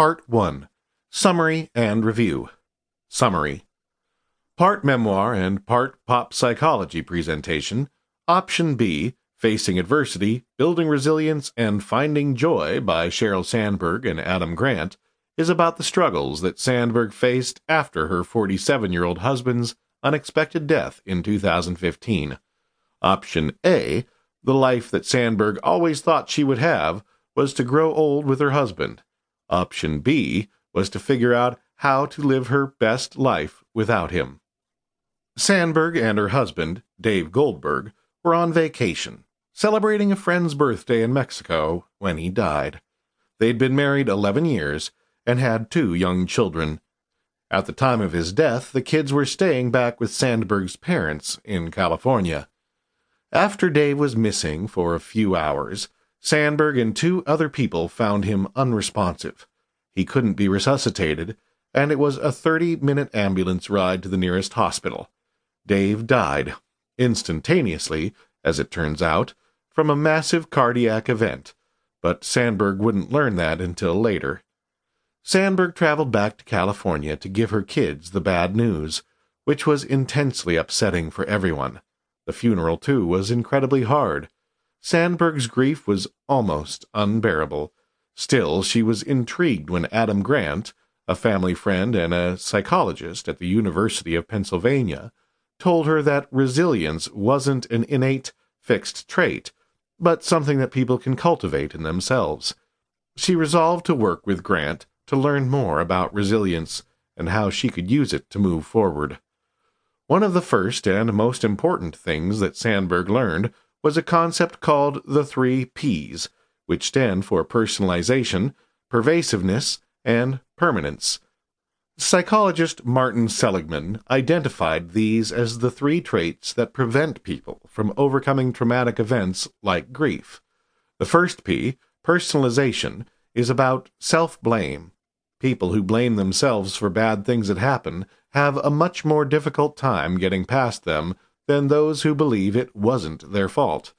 Part 1 Summary and Review Summary Part memoir and part pop psychology presentation. Option B Facing Adversity, Building Resilience, and Finding Joy by Sheryl Sandberg and Adam Grant is about the struggles that Sandberg faced after her 47 year old husband's unexpected death in 2015. Option A The life that Sandberg always thought she would have was to grow old with her husband. Option B was to figure out how to live her best life without him. Sandberg and her husband, Dave Goldberg, were on vacation, celebrating a friend's birthday in Mexico when he died. They'd been married 11 years and had two young children. At the time of his death, the kids were staying back with Sandberg's parents in California. After Dave was missing for a few hours, Sandberg and two other people found him unresponsive. He couldn't be resuscitated, and it was a 30 minute ambulance ride to the nearest hospital. Dave died, instantaneously, as it turns out, from a massive cardiac event, but Sandberg wouldn't learn that until later. Sandberg traveled back to California to give her kids the bad news, which was intensely upsetting for everyone. The funeral, too, was incredibly hard. Sandberg's grief was almost unbearable. Still, she was intrigued when Adam Grant, a family friend and a psychologist at the University of Pennsylvania, told her that resilience wasn't an innate, fixed trait, but something that people can cultivate in themselves. She resolved to work with Grant to learn more about resilience and how she could use it to move forward. One of the first and most important things that Sandberg learned was a concept called the three P's, which stand for personalization, pervasiveness, and permanence. Psychologist Martin Seligman identified these as the three traits that prevent people from overcoming traumatic events like grief. The first P, personalization, is about self blame. People who blame themselves for bad things that happen have a much more difficult time getting past them than those who believe it wasn't their fault.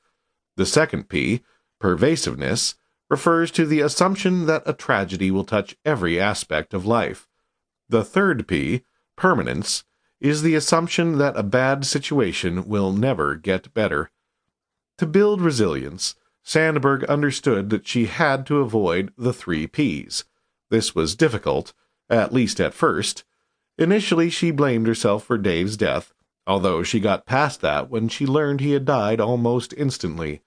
The second P, pervasiveness, refers to the assumption that a tragedy will touch every aspect of life. The third P, permanence, is the assumption that a bad situation will never get better. To build resilience, Sandberg understood that she had to avoid the three Ps. This was difficult, at least at first. Initially, she blamed herself for Dave's death, although she got past that when she learned he had died almost instantly.